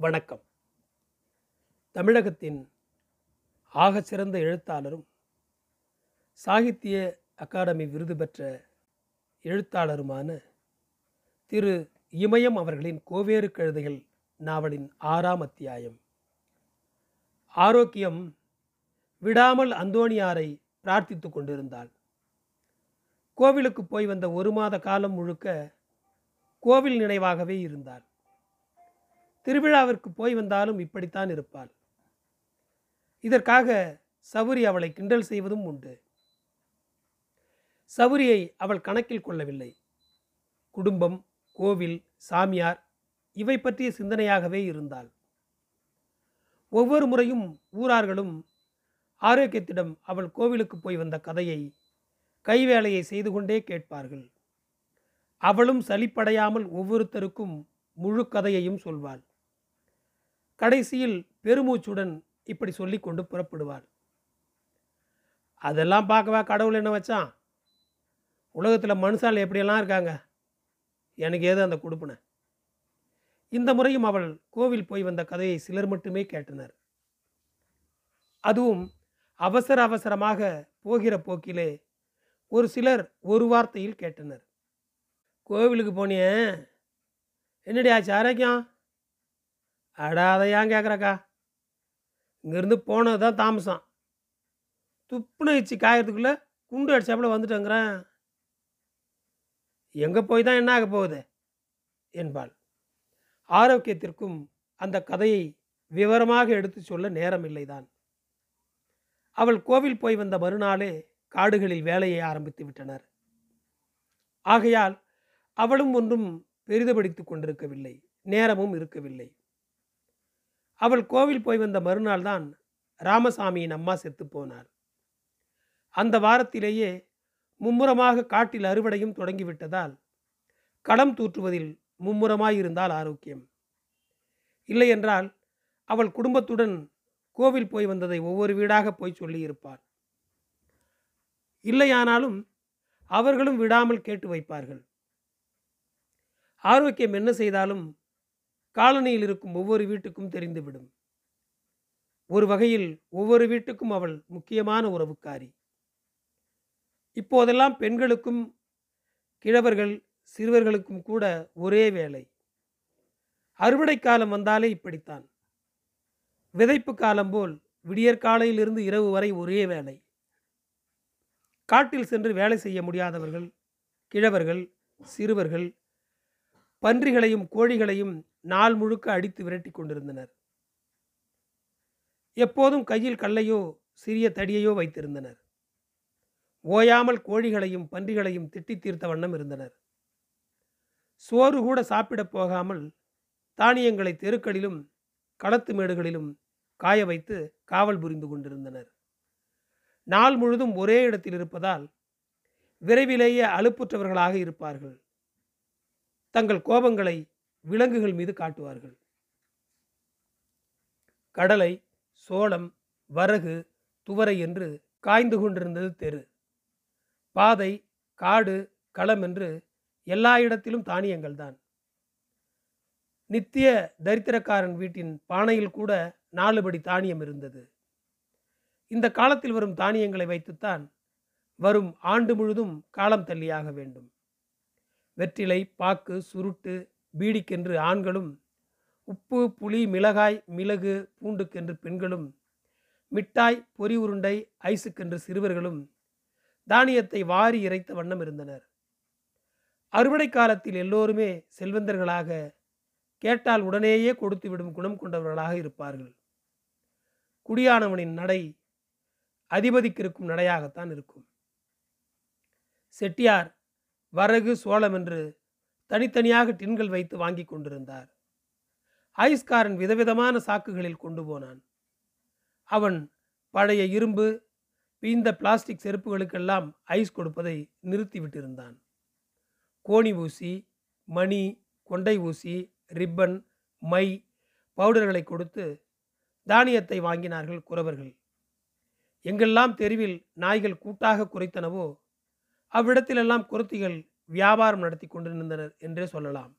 வணக்கம். தமிழகத்தின் ஆகச் சிறந்த எழுத்தாளரும் சாகித்ய அகாடமி விருது பெற்ற எழுத்தாளருமான திரு இமயம் அவர்களின் கோவேறு கழுதைகள் நாவலின் ஆறாம் அத்தியாயம். ஆரோக்கியம் விடாமல் அந்தோணியாரை பிரார்த்தித்து கொண்டிருந்தாள். கோவிலுக்கு போய் வந்த ஒரு மாத காலம் முழுக்க கோவில் நினைவாகவே இருந்தாள். திருவிழாவிற்கு போய் வந்தாலும் இப்படித்தான் இருப்பாள். இதற்காக சவுரி அவளை கிண்டல் செய்வதும் உண்டு. சவுரியை அவள் கணக்கில் கொள்ளவில்லை. குடும்பம் கோவில் சாமியார் இவை பற்றிய சிந்தனையாகவே இருந்தாள். ஒவ்வொரு முறையும் ஊரார்களும் ஆரோக்கியத்திடம் அவள் கோவிலுக்கு போய் வந்த கதையை கைவேலையை செய்து கொண்டே கேட்பார்கள். அவளும் சலிப்படையாமல் ஒவ்வொருத்தருக்கும் முழு கதையையும் சொல்வாள். கடைசியில் பெருமூச்சுடன் இப்படி சொல்லி கொண்டு புறப்படுவாள் அதெல்லாம் பார்க்கவா கடவுள் என்ன வச்சான்? உலகத்தில் மனுஷால் எப்படியெல்லாம் இருக்காங்க? எனக்கு ஏதோ அந்த கொடுப்பின இந்த முறையும் அவள் கோவில் போய் வந்த கதையை சிலர் மட்டுமே கேட்டனர். அதுவும் அவசர அவசரமாக போகிற போக்கிலே ஒரு சிலர் ஒரு வார்த்தையில் கேட்டனர். கோவிலுக்கு போனியே. என்னடி ஆச்சு? ஆரோக்கியம்? அடா அதை ஏன் கேட்குறக்கா இங்கேருந்து போனது தான் தாமசம். துப்புனு வச்சு காயறதுக்குள்ளே குண்டு அடிச்சாப்புல வந்துட்டேங்கிறேன். எங்கே போய் தான் என்ன ஆக போகுது? என்பாள். ஆரோக்கியத்திற்கும் அந்த கதையை விவரமாக எடுத்து சொல்ல நேரமில்லைதான். அவள் கோவில் போய் வந்த மறுநாளே காடுகளில் வேலையை ஆரம்பித்து விட்டனர். ஆகையால் அவளும் ஒன்றும் பெரிதபடித்துக் கொண்டிருக்கவில்லை. நேரமும் இருக்கவில்லை. அவள் கோவில் போய் வந்த மறுநாள் தான் ராமசாமியின் அம்மா செத்து போனார். அந்த வாரத்திலேயே மும்முரமாக காட்டில் அறுவடையும் தொடங்கிவிட்டதால் களம் தூற்றுவதில் மும்முரமாயிருந்தால் ஆரோக்கியம். இல்லையென்றால் அவள் குடும்பத்துடன் கோவில் போய் வந்ததை ஒவ்வொரு வீடாக போய் சொல்லியிருப்பார் இல்லையானாலும் அவர்களும் விடாமல் கேட்டு வைப்பார்கள். ஆரோக்கியம் என்ன செய்தாலும் காலனியில் இருக்கும் ஒவ்வொரு வீட்டுக்கும் தெரிந்துவிடும். ஒரு வகையில் ஒவ்வொரு வீட்டுக்கும் அவள் முக்கியமான உறவுக்காரி. இப்போதெல்லாம் பெண்களுக்கும் கிழவர்கள் சிறுவர்களுக்கும் கூட ஒரே வேலை. அறுவடை காலம் வந்தாலே இப்படித்தான். விதைப்பு காலம் போல் விடியற்காலையிலிருந்து இரவு வரை ஒரே வேலை. காட்டில் சென்று வேலை செய்ய முடியாதவர்கள் கிழவர்கள் சிறுவர்கள் பன்றிகளையும் கோழிகளையும் நாள் முழுக்க அடித்து விரட்டி கொண்டிருந்தனர். எப்போதும் கையில் கல்லையோ சிறிய தடியையோ வைத்திருந்தனர். ஓயாமல் கோழிகளையும் பன்றிகளையும் திட்டி தீர்த்த வண்ணம் இருந்தனர். சோறு கூட சாப்பிடப் போகாமல் தானியங்களை தெருக்களிலும் களத்து மேடுகளிலும் காய வைத்து காவல் புரிந்து கொண்டிருந்தனர். நாள் முழுதும் ஒரே இடத்தில் இருப்பதால் விரைவிலேயே அலுப்புற்றவர்களாக இருப்பார்கள். தங்கள் கோபங்களை விலங்குகள் மீது காட்டுவார்கள். கடலை சோளம் வரகு துவரை என்று காய்ந்து கொண்டிருந்தது தெரு. பாதை காடு களம் என்று எல்லா இடத்திலும் தானியங்கள் தான். நித்திய தரித்திரக்காரன் வீட்டின் பானையில் கூட நாலுபடி தானியம் இருந்தது. இந்த காலத்தில் வரும் தானியங்களை வைத்துத்தான் வரும் ஆண்டு முழுதும் காலம் தள்ளியாக வேண்டும். வெற்றிலை பாக்கு சுருட்டு பீடிக்கென்று ஆண்களும் உப்பு புளி மிளகாய் மிளகு பூண்டுக்கென்று பெண்களும் மிட்டாய் பொறி உருண்டை ஐஸுக்கென்று சிறுவர்களும் தானியத்தை வாரி இறைத்த வண்ணம் இருந்தனர். அறுவடை காலத்தில் எல்லோருமே செல்வந்தர்களாக கேட்டால் உடனேயே கொடுத்துவிடும் குணம் கொண்டவர்களாக இருப்பார்கள். குடியானவனின் நடை அதிபதிக்கு இருக்கும் நடையாகத்தான் இருக்கும். செட்டியார் வரகு சோளம் என்று தனித்தனியாக டின்கள் வைத்து வாங்கி கொண்டிருந்தார். ஐஸ்காரன் விதவிதமான சாக்குகளில் கொண்டு போனான். அவன் பழைய இரும்பு பீந்த பிளாஸ்டிக் செருப்புகளுக்கெல்லாம் ஐஸ் கொடுப்பதை நிறுத்திவிட்டிருந்தான். கோணி ஊசி மணி கொண்டை ஊசி ரிப்பன் மை பவுடர்களை கொடுத்து தானியத்தை வாங்கினார்கள் குறவர்கள். எங்கெல்லாம் தெருவில் நாய்கள் கூட்டாக குறைத்தனவோ அவ்விடத்திலெல்லாம் குருத்திகள் வியாபாரம் நடத்தி கொண்டிருந்தனர் என்றே சொல்லலாம்.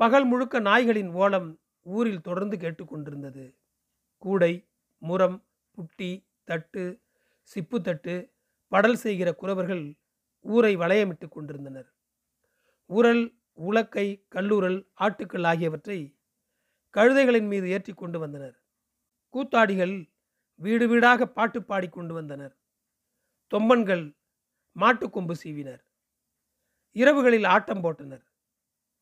பகல் முழுக்க நாய்களின் ஓலம் ஊரில் தொடர்ந்து கேட்டுக்கொண்டிருந்தது கூடை முரம் புட்டி தட்டு சிப்பு தட்டு படல் செய்கிற குறவர்கள் ஊரை வளையமிட்டு கொண்டிருந்தனர். உரல் உலக்கை கல்லூரல் ஆட்டுக்கள் ஆகியவற்றை கழுதைகளின் மீது ஏற்றி கொண்டு வந்தனர். கூத்தாடிகள் வீடு வீடாக பாட்டு பாடி கொண்டு வந்தனர். தொம்பன்கள் மாட்டுக்கொம்பு சீவினர். இரவுகளில் ஆட்டம் போட்டனர்.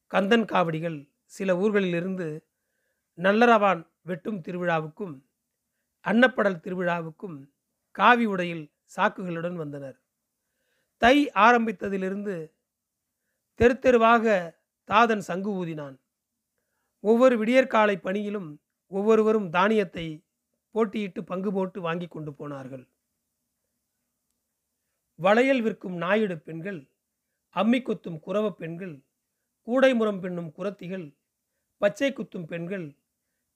கந்தன் காவடிகள் சில ஊர்களிலிருந்து நல்லரவான் வெட்டும் திருவிழாவுக்கும் அன்னப்படல் திருவிழாவுக்கும் காவி உடையில் சாக்குகளுடன் வந்தனர். தை ஆரம்பித்ததிலிருந்து தெரு தெருவாக தாதன் சங்கு ஊதினான். ஒவ்வொரு விடியற்காலை பணியிலும் ஒவ்வொருவரும் தானியத்தை போட்டியிட்டு பங்கு போட்டு வாங்கி கொண்டு போனார்கள். வளையல் விற்கும் நாயுடு பெண்கள் அம்மி குத்தும் குறவ பெண்கள் கூடைமுறம் பெண்ணும் குரத்திகள் பச்சை குத்தும் பெண்கள்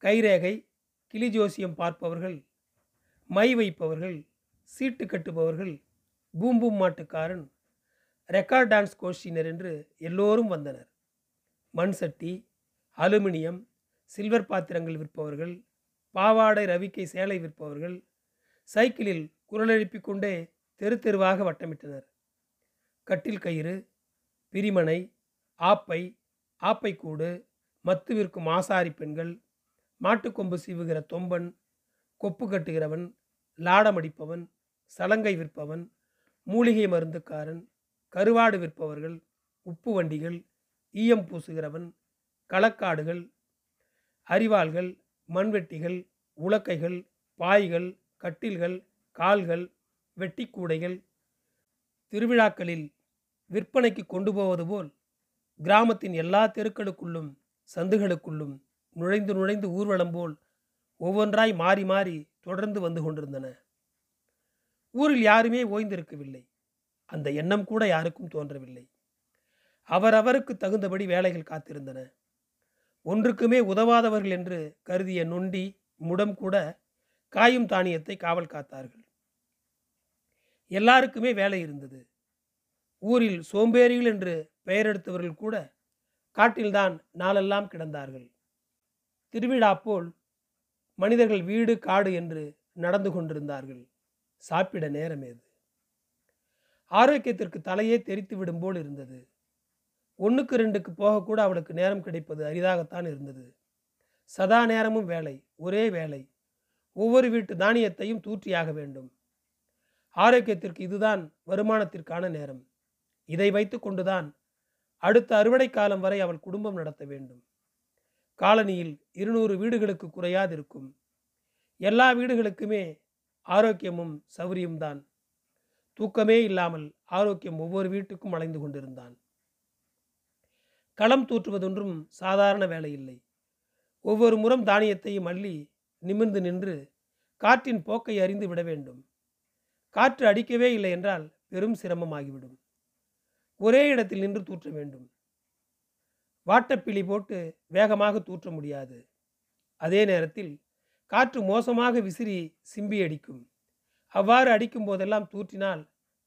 கைரேகை கிளி ஜோசியம் பார்ப்பவர்கள் மை வைப்பவர்கள் சீட்டு கட்டுபவர்கள் பூம்பூம் மாட்டுக்காரன் ரெக்கார்ட் டான்ஸ் கோஷ்டினர் என்று எல்லோரும் வந்தனர். மண் சட்டி அலுமினியம் சில்வர் பாத்திரங்கள் விற்பவர்கள் பாவாடை ரவிக்கை சேலை விற்பவர்கள் சைக்கிளில் குரலெழுப்பிக் கொண்டே தெரு தெருவாக வட்டமிட்டனர். கட்டில் கயிறு பிரிமனை ஆப்பை ஆப்பைக்கூடு மத்து விற்கும் ஆசாரி பெண்கள் மாட்டுக்கொம்பு சீவுகிற தொம்பன் கொப்பு கட்டுகிறவன் லாடமடிப்பவன் சலங்கை விற்பவன் மூலிகை மருந்துக்காரன் கருவாடு விற்பவர்கள் உப்பு வண்டிகள் ஈயம் பூசுகிறவன் களக்காடுகள் அரிவாள்கள் மண்வெட்டிகள் உலக்கைகள் பாய்கள் கட்டில்கள் கால்கள் வெட்டிக்கூடைகள் திருவிழாக்களில் விற்பனைக்கு கொண்டு போவது போல் கிராமத்தின் எல்லா தெருக்களுக்குள்ளும் சந்துகளுக்குள்ளும் நுழைந்து நுழைந்து ஊர்வலம் போல் ஒவ்வொன்றாய் மாறி மாறி தொடர்ந்து வந்து கொண்டிருந்தன. ஊரில் யாருமே ஓய்ந்திருக்கவில்லை. அந்த எண்ணம் கூட யாருக்கும் தோன்றவில்லை. அவரவருக்கு தகுந்தபடி வேலைகள் காத்திருந்தன. ஒன்றுக்குமே உதவாதவர்கள் என்று கருதிய நொண்டி முடம் கூட காயும் தானியத்தை காவல் காத்தார்கள். எல்லாருக்குமே வேலை இருந்தது. ஊரில் சோம்பேறிகள் என்று பெயர் எடுத்தவர்கள் கூட காட்டில்தான் நாளெல்லாம் கிடந்தார்கள். திருவிழா போல் மனிதர்கள் வீடு காடு என்று நடந்து கொண்டிருந்தார்கள். சாப்பிட நேரம் ஏது? ஆரோக்கியத்திற்கு தலையே தெரித்து விடும் போல் இருந்தது. ஒன்றுக்கு ரெண்டுக்கு போகக்கூட அவளுக்கு நேரம் கிடைப்பது அரிதாகத்தான் இருந்தது. சதா நேரமும் வேலை ஒரே வேலை. ஒவ்வொரு வீட்டு தானியத்தையும் தூற்றியாக வேண்டும். ஆரோக்கியத்திற்கு இதுதான் வருமானத்திற்கான நேரம். இதை வைத்து கொண்டுதான் அடுத்த அறுவடை காலம் வரை அவள் குடும்பம் நடத்த வேண்டும். காலனியில் இருநூறு வீடுகளுக்கு குறையாதிருக்கும். எல்லா வீடுகளுக்குமே ஆரோக்கியமும் சௌரியம் தான். தூக்கமே இல்லாமல் ஆரோக்கியம் ஒவ்வொரு வீட்டுக்கும் அலைந்து கொண்டிருந்தான். களம் தூற்றுவதொன்றும் சாதாரண வேலை இல்லை ஒவ்வொரு முறம் தானியத்தையும் அள்ளி நிமிர்ந்து நின்று காற்றின் போக்கை அறிந்து விட வேண்டும். காற்று அடிக்கவே இல்லை என்றால் பெரும் சிரமமாகிவிடும். ஒரே இடத்தில் நின்று தூற்ற வேண்டும். வாட்டப்பிழி போட்டு வேகமாக தூற்ற முடியாது. அதே நேரத்தில் காற்று மோசமாக விசிறி சிம்பி அடிக்கும். அவ்வாறு அடிக்கும் போதெல்லாம் தூற்றினால்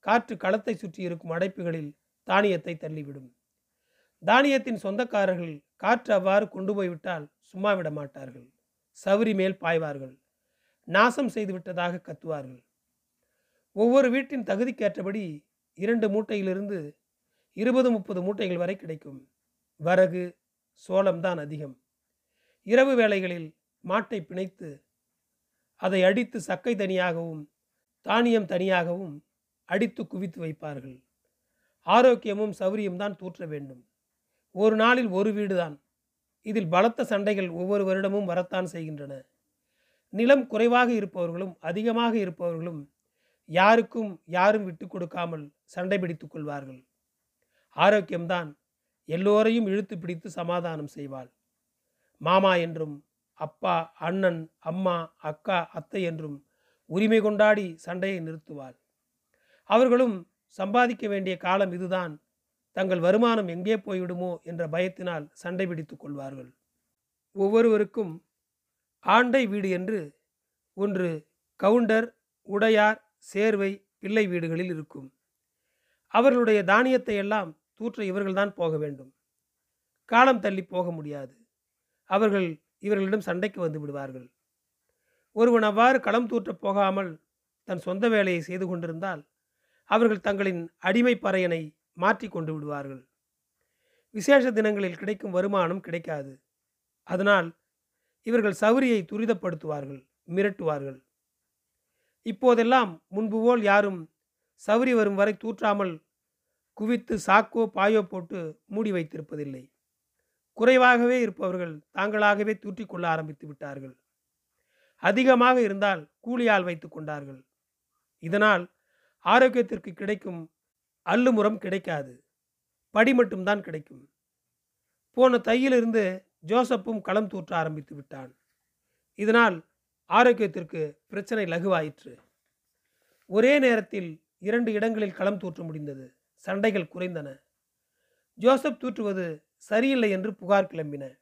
காற்று களத்தை சுற்றி இருக்கும் அடைப்புகளில் தானியத்தை தள்ளிவிடும். தானியத்தின் சொந்தக்காரர்கள் காற்று அவ்வாறு கொண்டு போய்விட்டால் சும்மா விட மாட்டார்கள் சவுரி மேல் பாய்வார்கள். நாசம் செய்துவிட்டதாக கத்துவார்கள். ஒவ்வொரு வீட்டின் தகுதிக்கேற்றபடி இரண்டு மூட்டையிலிருந்து இருபது முப்பது மூட்டைகள் வரை கிடைக்கும். வரகு சோளம்தான் அதிகம். இரவு வேளைகளில் மாட்டை பிணைத்து அதை அடித்து சக்கை தனியாகவும் தானியம் தனியாகவும் அடித்து குவித்து வைப்பார்கள். ஆரோக்கியமும் சௌரியம் தான் தூற்ற வேண்டும். ஒரு நாளில் ஒரு வீடுதான் இதில் பலத்த சண்டைகள் ஒவ்வொரு வருடமும் வரத்தான் செய்கின்றன. நிலம் குறைவாக இருப்பவர்களும் அதிகமாக இருப்பவர்களும் யாருக்கும் யாரும் விட்டு கொடுக்காமல் சண்டை பிடித்துக் கொள்வார்கள். ஆரோக்கியம்தான் எல்லோரையும் இழுத்து பிடித்து சமாதானம் செய்வாள். மாமா என்றும் அப்பா அண்ணன் அம்மா அக்கா அத்தை என்றும் உரிமை கொண்டாடி சண்டையை நிறுத்துவாள். அவர்களும் சம்பாதிக்க வேண்டிய காலம் இதுதான். தங்கள் வருமானம் எங்கே போய்விடுமோ என்ற பயத்தினால் சண்டை பிடித்துக் கொள்வார்கள். ஒவ்வொருவருக்கும் ஆண்டை வீடு என்று ஒன்று கவுண்டர் உடையார் சேர்வை பிள்ளை வீடுகளில் இருக்கும். அவர்களுடைய தானியத்தை எல்லாம் தூற்ற இவர்கள்தான் போக வேண்டும். காலம் தள்ளி போக முடியாது. அவர்கள் இவர்களிடம் சண்டைக்கு வந்து விடுவார்கள். ஒருவன் அவ்வாறு களம் தூற்ற போகாமல் தன் சொந்த வேலையை செய்து கொண்டிருந்தால் அவர்கள் தங்களின் அடிமை பறையனை மாற்றி கொண்டு விடுவார்கள். விசேஷ தினங்களில் கிடைக்கும் வருமானம் கிடைக்காது. அதனால் இவர்கள் சௌரியை துரிதப்படுத்துவார்கள் மிரட்டுவார்கள். இப்போதெல்லாம் முன்பு போல் யாரும் சவுரி வரும் வரை தூற்றாமல் குவித்து சாக்கோ பாயோ போட்டு மூடி வைத்திருப்பதில்லை. குறைவாகவே இருப்பவர்கள் தாங்களாகவே தூற்றிக்கொள்ள ஆரம்பித்து விட்டார்கள். அதிகமாக இருந்தால் கூலியால் வைத்து கொண்டார்கள். இதனால் ஆரோக்கியத்திற்கு கிடைக்கும் அல்லுமுறம் கிடைக்காது. படி மட்டும்தான் கிடைக்கும். போன தையிலிருந்து ஜோசப்பும் களம் தூற்ற ஆரம்பித்து விட்டான். இதனால் ஆரோக்கியத்திற்கு பிரச்சனை லகுவாயிற்று. ஒரே நேரத்தில் இரண்டு இடங்களில் களம் தூற்ற முடிந்தது. சண்டைகள் குறைந்தன. ஜோசப் தூற்றுவது சரியில்லை என்று புகார் கிளம்பின.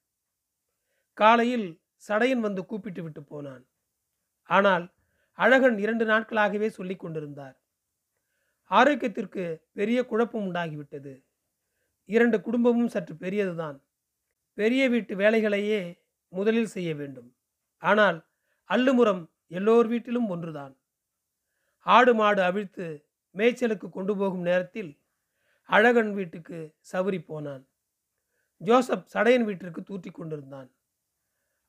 காலையில் சடையன் வந்து கூப்பிட்டு விட்டு போனான். ஆனால் அழகன் இரண்டு நாட்களாகவே சொல்லிக் கொண்டிருந்தார். ஆரோக்கியத்திற்கு பெரிய குழப்பம் உண்டாகிவிட்டது. இரண்டு குடும்பமும் சற்று பெரியதுதான். பெரிய வீட்டு வேலைகளையே முதலில் செய்ய வேண்டும். ஆனால் அள்ளுமுறம் எல்லோர் வீட்டிலும் ஒன்றுதான். ஆடு மாடு அவிழ்த்து மேய்ச்சலுக்கு கொண்டு போகும் நேரத்தில் அழகன் வீட்டுக்கு சவுரி போனான். ஜோசப் சடையன் வீட்டிற்கு தூற்றி கொண்டிருந்தான்.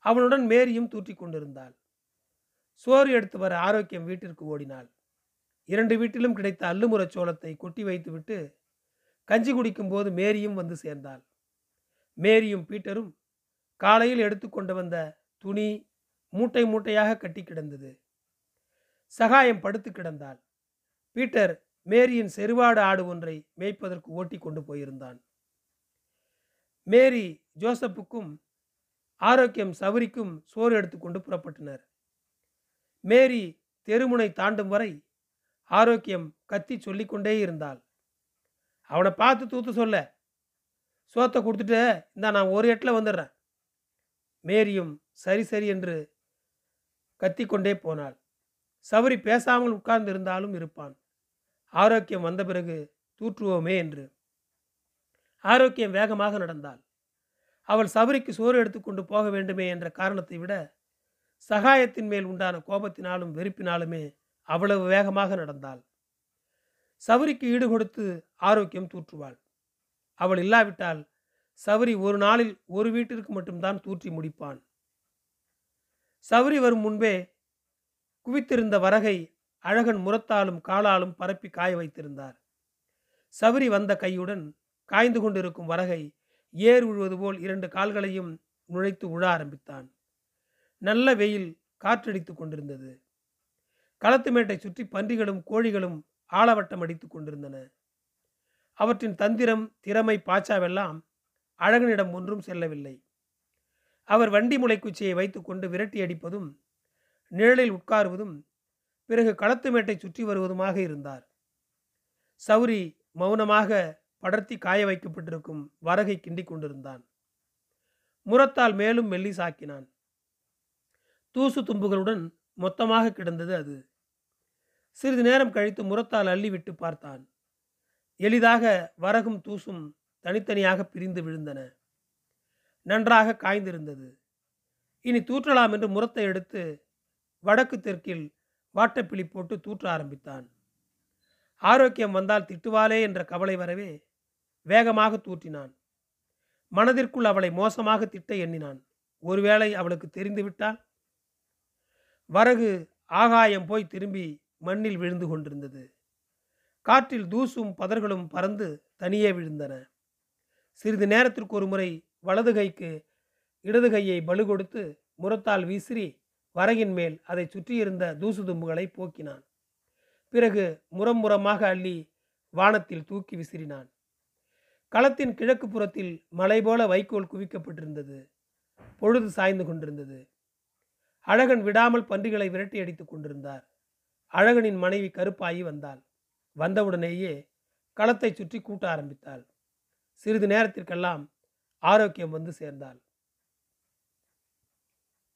அவனுடன் மேரியும் தூற்றி கொண்டிருந்தாள். சோறு எடுத்து வர ஆரோக்கியம் வீட்டிற்கு ஓடினாள். இரண்டு வீட்டிலும் கிடைத்த அல்லுமுறச் சோளத்தை கொட்டி வைத்துவிட்டு கஞ்சி குடிக்கும் போது மேரியும் வந்து சேர்ந்தாள். மேரியும் பீட்டரும் காலையில் எடுத்துக்கொண்டு வந்த துணி மூட்டை மூட்டையாக கட்டி கிடந்தது. சகாயம் படுத்து கிடந்தாள். பீட்டர் மேரியின் செருவாடு ஆடு ஒன்றை மேய்ப்பதற்கு ஓட்டி கொண்டு போயிருந்தான். மேரி ஜோசப்புக்கும் ஆரோக்கியம் சவரிக்கும் சோறு எடுத்துக்கொண்டு புறப்பட்டனர். மேரி தெருமுனை தாண்டும் வரை ஆரோக்கியம் கத்தி சொல்லிக்கொண்டே இருந்தாள். அவனை பார்த்து தூத்து சொல்ல. சோத்தை கொடுத்துட்டு இந்த நான் ஒரு எட்டில் வந்துடுறேன். மேரியும் சரி சரி என்று கத்திக்கொண்டே போனாள். சவரி பேசாமல் உட்கார்ந்திருந்தாலும் இருப்பான். ஆரோக்கியம் வந்த பிறகு தூற்றுவோமே என்று. ஆரோக்கியம் வேகமாக நடந்தாள். அவள் சபரிக்கு சோறு எடுத்துக்கொண்டு போக வேண்டுமே என்ற காரணத்தை விட சகாயத்தின் மேல் உண்டான கோபத்தினாலும் வெறுப்பினாலுமே அவ்வளவு வேகமாக நடந்தாள். சவரிக்கு ஈடு கொடுத்து ஆரோக்கியம் தூற்றுவாள். அவள் இல்லாவிட்டால் சவரி ஒரு நாளில் ஒரு வீட்டிற்கு மட்டும்தான் தூற்றி முடிப்பான். சபரி வரும் முன்பே குவித்திருந்த வரகை அழகன் முரத்தாலும் காலாலும் பரப்பி காய வைத்திருந்தார். சவுரி வந்த கையுடன் காய்ந்து கொண்டிருக்கும் வரகை ஏர் உழுவது போல் இரண்டு கால்களையும் நுழைத்து உழ ஆரம்பித்தான். நல்ல வெயில் காற்றடித்துக் கொண்டிருந்தது. களத்து மேட்டை சுற்றி பன்றிகளும் கோழிகளும் ஆளவட்டம் அடித்துக் கொண்டிருந்தன. அவற்றின் தந்திரம் திறமை பாய்ச்சாவெல்லாம் அழகனிடம் ஒன்றும் செல்லவில்லை. அவர் வண்டி முளைக்குச்சியை வைத்துக்கொண்டு விரட்டி அடிப்பதும் நிழலில் உட்காருவதும் பிறகு களத்துமேட்டை சுற்றி வருவதுமாக இருந்தார். சௌரி மௌனமாக படர்த்தி காய வைக்கப்பட்டிருக்கும் வரகை கிண்டிக் கொண்டிருந்தான். முரத்தால் மேலும் மெல்லி சாக்கினான். தூசு தும்புகளுடன் மொத்தமாக கிடந்தது அது. சிறிது நேரம் கழித்து முரத்தால் அள்ளிவிட்டு பார்த்தான். எளிதாக வரகும் தூசும் தனித்தனியாக பிரிந்து விழுந்தன. நன்றாக காய்ந்திருந்தது. இனி தூற்றலாம் என்று முரத்தை எடுத்து வடக்கு தெற்கில் வாட்டப்பிழி போட்டு தூற்ற ஆரம்பித்தான். ஆரோக்கியம் வந்தால் திட்டுவாளே என்ற கவலை வரவே வேகமாக தூற்றினான். மனதிற்குள் அவளை மோசமாக திட்ட எண்ணினான். ஒருவேளை அவளுக்கு தெரிந்துவிட்டால் வரகு ஆகாயம் போய் திரும்பி மண்ணில் விழுந்து கொண்டிருந்தது. காற்றில் தூசும் பதர்களும் பறந்து தனியே விழுந்தன. சிறிது நேரத்திற்கு ஒரு முறை வலது கைக்கு இடது கையை பலு கொடுத்து முரத்தால் வீசிறி வரகின் மேல் அதை சுற்றியிருந்த தூசு தும்புகளை போக்கினான். பிறகு முரம் முரமாக அள்ளி வானத்தில் தூக்கி விசிறினான். களத்தின் கிழக்கு புறத்தில் மலை போல வைக்கோல் குவிக்கப்பட்டிருந்தது. பொழுது சாய்ந்து கொண்டிருந்தது. அழகன் விடாமல் பன்றிகளை விரட்டி அடித்துக் கொண்டிருந்தார். அழகனின் மனைவி கருப்பாயி வந்தாள். வந்தவுடனேயே களத்தை சுற்றி கூட்ட ஆரம்பித்தாள். சிறிது நேரத்திற்கெல்லாம் ஆரோக்கியம் வந்து சேர்ந்தாள்